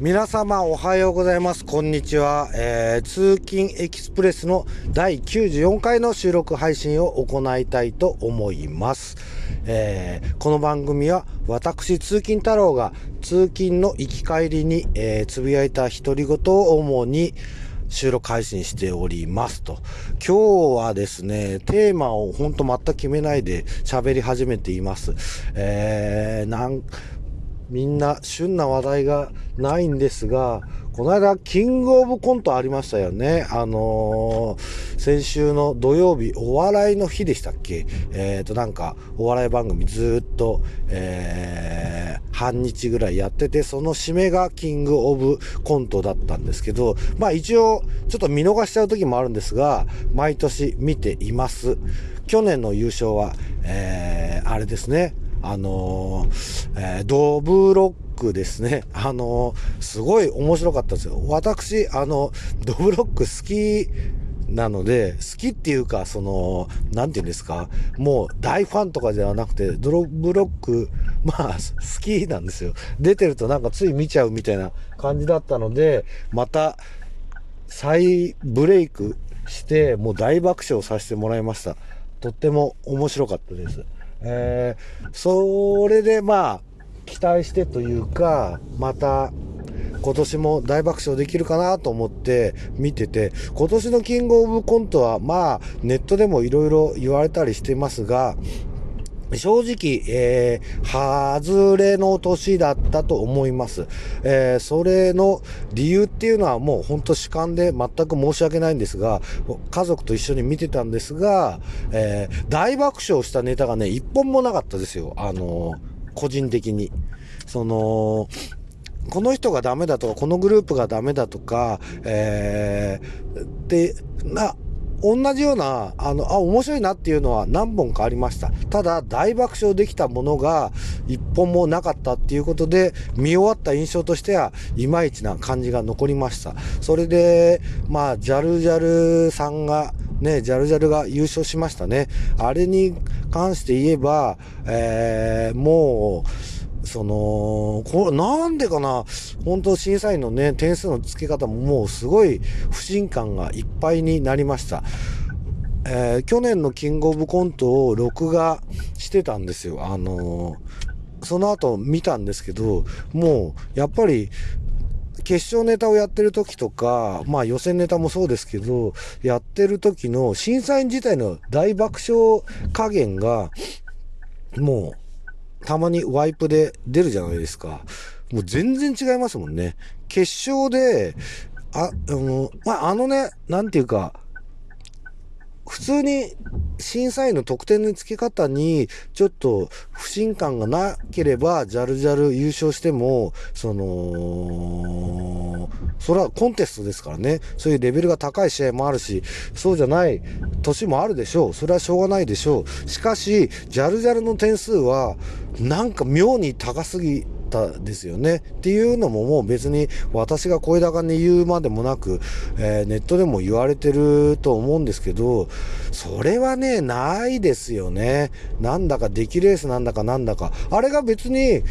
皆様おはようございます。こんにちは。えー、通勤エキスプレスの第94回の収録配信を行いたいと思います。えー、この番組は私通勤太郎が通勤の行き帰りに、えー、つぶやいた独り言を主に収録配信しておりますと。今日はですね、テーマをほんと全く決めないで喋り始めています。えー、なん、みんな旬な話題がないんですが、この間、キングオブコントありましたよね。あのー、先週の土曜日、お笑いの日でしたっけえっ、ー、と、なんか、お笑い番組ずっと、えー、半日ぐらいやってて、その締めがキングオブコントだったんですけど、まあ一応、ちょっと見逃しちゃう時もあるんですが、毎年見ています。去年の優勝は、えー、あれですね。あのー、えー、ドブロックですね。あのー、すごい面白かったですよ。私、あの、ドブロック好きなので、好きっていうか、その、なんて言うんですか、もう大ファンとかではなくて、ドロブロック、まあ、好きなんですよ。出てるとなんかつい見ちゃうみたいな感じだったので、また、再ブレイクして、もう大爆笑させてもらいました。とっても面白かったです。えー、それでまあ、期待してというか、また、今年も大爆笑できるかなと思って見てて、今年のキングオブコントはまあ、ネットでもいろいろ言われたりしてますが、正直、えー、外れの年だったと思います。えー、それの理由っていうのはもう本当主観で全く申し訳ないんですが、家族と一緒に見てたんですが、えー、大爆笑したネタがね、一本もなかったですよ。あの個人的に。その、この人がダメだとか、このグループがダメだとか、えー、で、な、同じような、あの、あ、面白いなっていうのは何本かありました。ただ、大爆笑できたものが一本もなかったっていうことで、見終わった印象としては、いまいちな感じが残りました。それで、まあ、ジャルジャルさんが、ね、ジャルジャルが優勝しましたね。あれに関して言えば、えー、もう、その、これなんでかな、本当審査員のね、点数の付け方ももうすごい不信感がいっぱいになりました。えー、去年のキングオブコントを録画してたんですよ。あのー、その後見たんですけど、もう、やっぱり、決勝ネタをやってる時とか、まあ予選ネタもそうですけど、やってる時の審査員自体の大爆笑加減が、もう、たまにワイプで出るじゃないですか。もう全然違いますもんね。決勝で、あ、あの、まあ、あのね、なんていうか、普通に審査員の得点の付け方にちょっと不信感がなければ、ジャルジャル優勝しても、その、それはコンテストですからね。そういうレベルが高い試合もあるし、そうじゃない年もあるでしょう。それはしょうがないでしょう。しかし、ジャルジャルの点数は、なんか妙に高すぎたですよね。っていうのももう別に私が声高に言うまでもなく、えー、ネットでも言われてると思うんですけど、それはね、ないですよね。なんだか出来レースなんだかなんだか。あれが別に、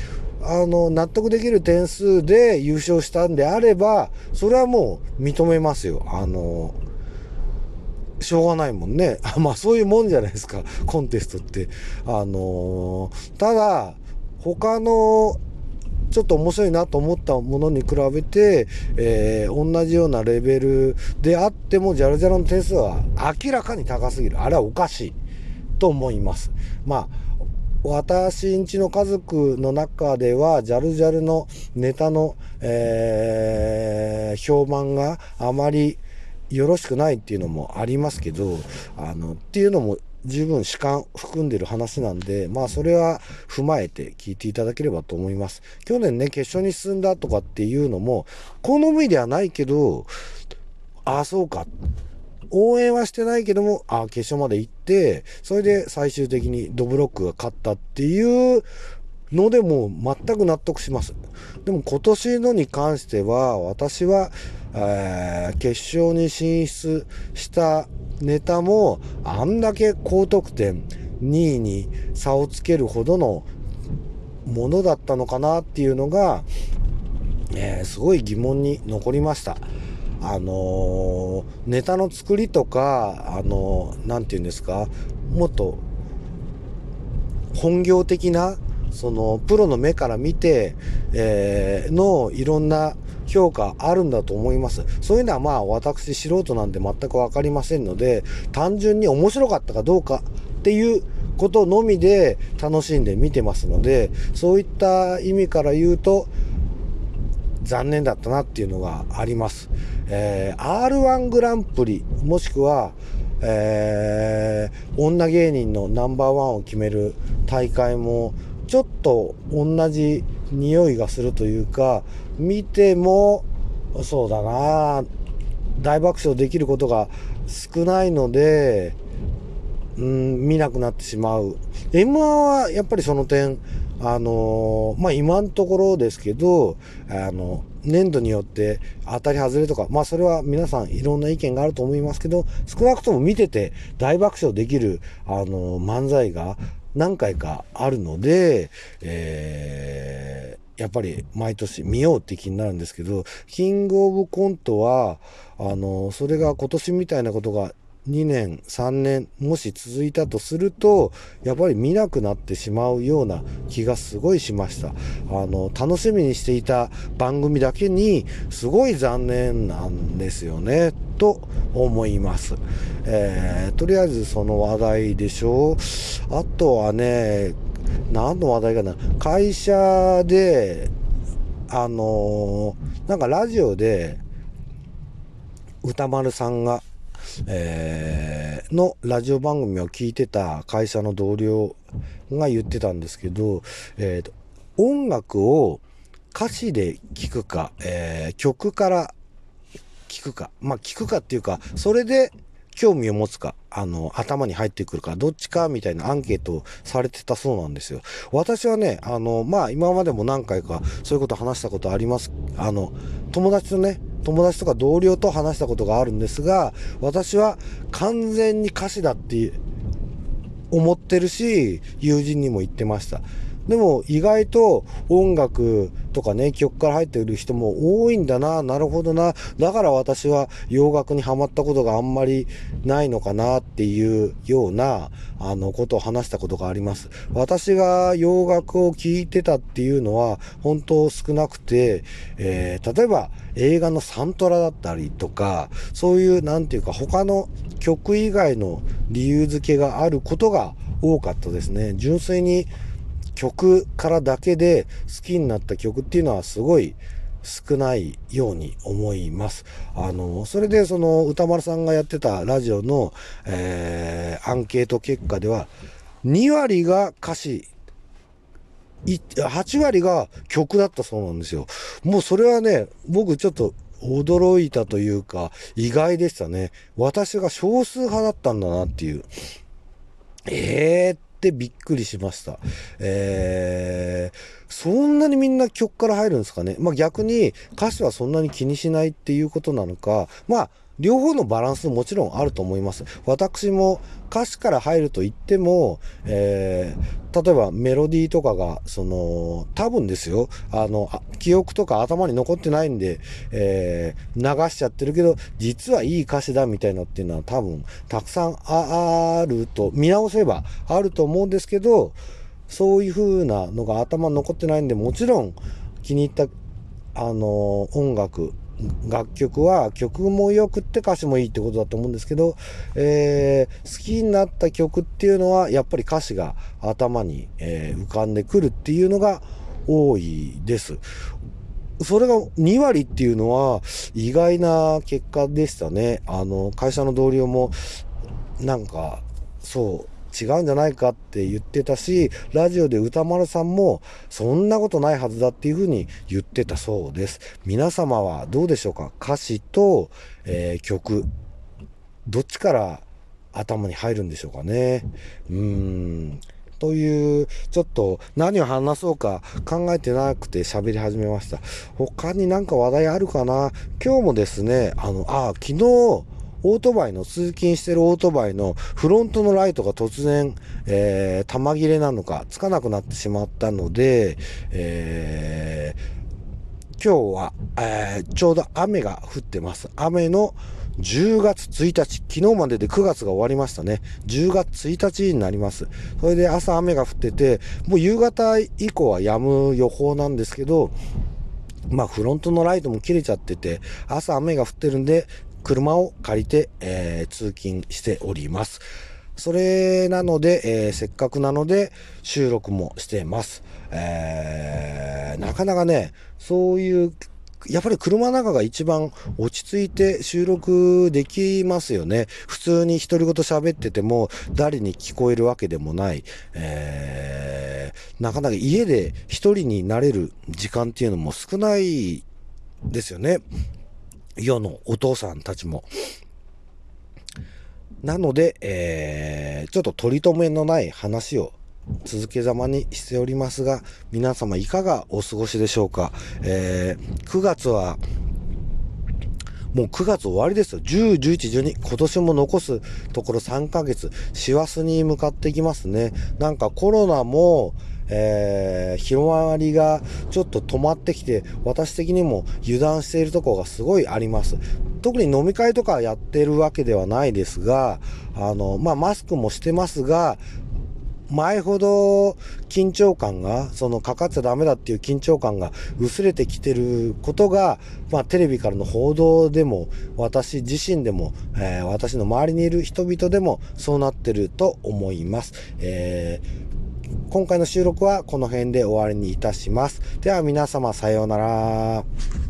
あの、納得できる点数で優勝したんであれば、それはもう認めますよ。あの、しょうがないもんね。まあそういうもんじゃないですか、コンテストって。あのー、ただ、他のちょっと面白いなと思ったものに比べて、えー、同じようなレベルであっても、ジャルジャルの点数は明らかに高すぎる。あれはおかしいと思います。まあ、私んちの家族の中では、ジャルジャルのネタの、えー、評判があまりよろしくないっていうのもありますけど、あの、っていうのも十分主観含んでる話なんで、まあそれは踏まえて聞いていただければと思います。去年ね、決勝に進んだとかっていうのも、好みではないけど、ああ、そうか。応援はしてないけども、ああ、決勝まで行って、それで最終的にドブロックが勝ったっていうのでも全く納得します。でも今年のに関しては、私は、えー、決勝に進出したネタも、あんだけ高得点、2位に差をつけるほどのものだったのかなっていうのが、えー、すごい疑問に残りました。あのー、ネタの作りとか、あのー、て言うんですか、もっと本業的な、その、プロの目から見て、えー、のいろんな評価あるんだと思います。そういうのはまあ私素人なんで全くわかりませんので、単純に面白かったかどうかっていうことのみで楽しんで見てますので、そういった意味から言うと、残念だったなっていうのがあります。えー、R1 グランプリ、もしくは、えー、女芸人のナンバーワンを決める大会も、ちょっと同じ匂いがするというか、見ても、そうだな大爆笑できることが少ないので、うん、見なくなってしまう。M1 はやっぱりその点、あのー、まあ、今のところですけど、あの、年度によって当たり外れとか、まあそれは皆さんいろんな意見があると思いますけど、少なくとも見てて大爆笑できる、あの、漫才が何回かあるので、えー、やっぱり毎年見ようって気になるんですけど、キングオブコントは、あの、それが今年みたいなことが2年、3年、もし続いたとすると、やっぱり見なくなってしまうような気がすごいしました。あの、楽しみにしていた番組だけに、すごい残念なんですよね、と思います。えー、とりあえずその話題でしょう。あとはね、何の話題かな。会社で、あのー、なんかラジオで、歌丸さんがえー、のラジオ番組を聞いてた会社の同僚が言ってたんですけど、えーと、音楽を歌詞で聞くか、えー、曲から聞くか、まあ聞くかっていうか、それで興味を持つか、あの、頭に入ってくるか、どっちかみたいなアンケートをされてたそうなんですよ。私はね、あの、まあ今までも何回かそういうこと話したことあります。あの、友達とね、友達とか同僚と話したことがあるんですが、私は完全に歌詞だって思ってるし、友人にも言ってました。でも意外と音楽とかね、曲から入っている人も多いんだな、なるほどな。だから私は洋楽にハマったことがあんまりないのかなっていうような、あの、ことを話したことがあります。私が洋楽を聴いてたっていうのは本当少なくて、えー、例えば映画のサントラだったりとか、そういうなんていうか他の曲以外の理由付けがあることが多かったですね。純粋に曲からだけで好きになった曲っていうのはすごい少ないように思います。あの、それでその歌丸さんがやってたラジオの、えー、アンケート結果では、2割が歌詞、8割が曲だったそうなんですよ。もうそれはね、僕ちょっと驚いたというか、意外でしたね。私が少数派だったんだなっていう。ええー、ってびっくりしました。えー、そんなにみんな曲から入るんですかね。まあ逆に歌詞はそんなに気にしないっていうことなのか、まあ両方のバランスもちろんあると思います。私も歌詞から入ると言っても、えー、例えばメロディーとかが、その、多分ですよ、あの、記憶とか頭に残ってないんで、えー、流しちゃってるけど、実はいい歌詞だみたいなっていうのは多分、たくさんあると、見直せばあると思うんですけど、そういう風なのが頭に残ってないんで、もちろん気に入った、あの、音楽、楽曲は曲も良くって歌詞もいいってことだと思うんですけど、えー、好きになった曲っていうのはやっぱり歌詞が頭に、えー、浮かんでくるっていうのが多いです。それが2割っていうのは意外な結果でしたね。あの、会社の同僚もなんか、そう、違うんじゃないかって言ってたし、ラジオで歌丸さんもそんなことないはずだっていうふうに言ってたそうです。皆様はどうでしょうか？歌詞と、えー、曲、どっちから頭に入るんでしょうかね？うーん。という、ちょっと何を話そうか考えてなくて喋り始めました。他になんか話題あるかな？今日もですね、あの、あ、昨日、オートバイの、通勤してるオートバイのフロントのライトが突然、えー、玉切れなのか、つかなくなってしまったので、えー今日は、えー、ちょうど雨が降ってます。雨の10月1日、昨日までで9月が終わりましたね。10月1日になります。それで朝雨が降ってて、もう夕方以降は止む予報なんですけど、まあフロントのライトも切れちゃってて、朝雨が降ってるんで、車を借りて、えー、通勤しております。それなので、えー、せっかくなので収録もしてます。えー、なかなかね、そういうやっぱり車の中が一番落ち着いて収録できますよね。普通に独り言喋ってても誰に聞こえるわけでもない。えー、なかなか家で一人になれる時間っていうのも少ないですよね。世のお父さんたちも。なので、えー、ちょっと取り留めのない話を続けざまにしておりますが、皆様いかがお過ごしでしょうか。えー、9月は、もう9月終わりですよ。10、11、12。今年も残すところ3ヶ月。師走に向かっていきますね。なんかコロナも、えー、広まりがちょっと止まってきて、私的にも油断しているところがすごいあります。特に飲み会とかやってるわけではないですが、あの、まあ、マスクもしてますが、前ほど緊張感が、そのかかっちゃダメだっていう緊張感が薄れてきてることが、まあテレビからの報道でも、私自身でも、えー、私の周りにいる人々でもそうなってると思います。えー、今回の収録はこの辺で終わりにいたします。では皆様さようなら。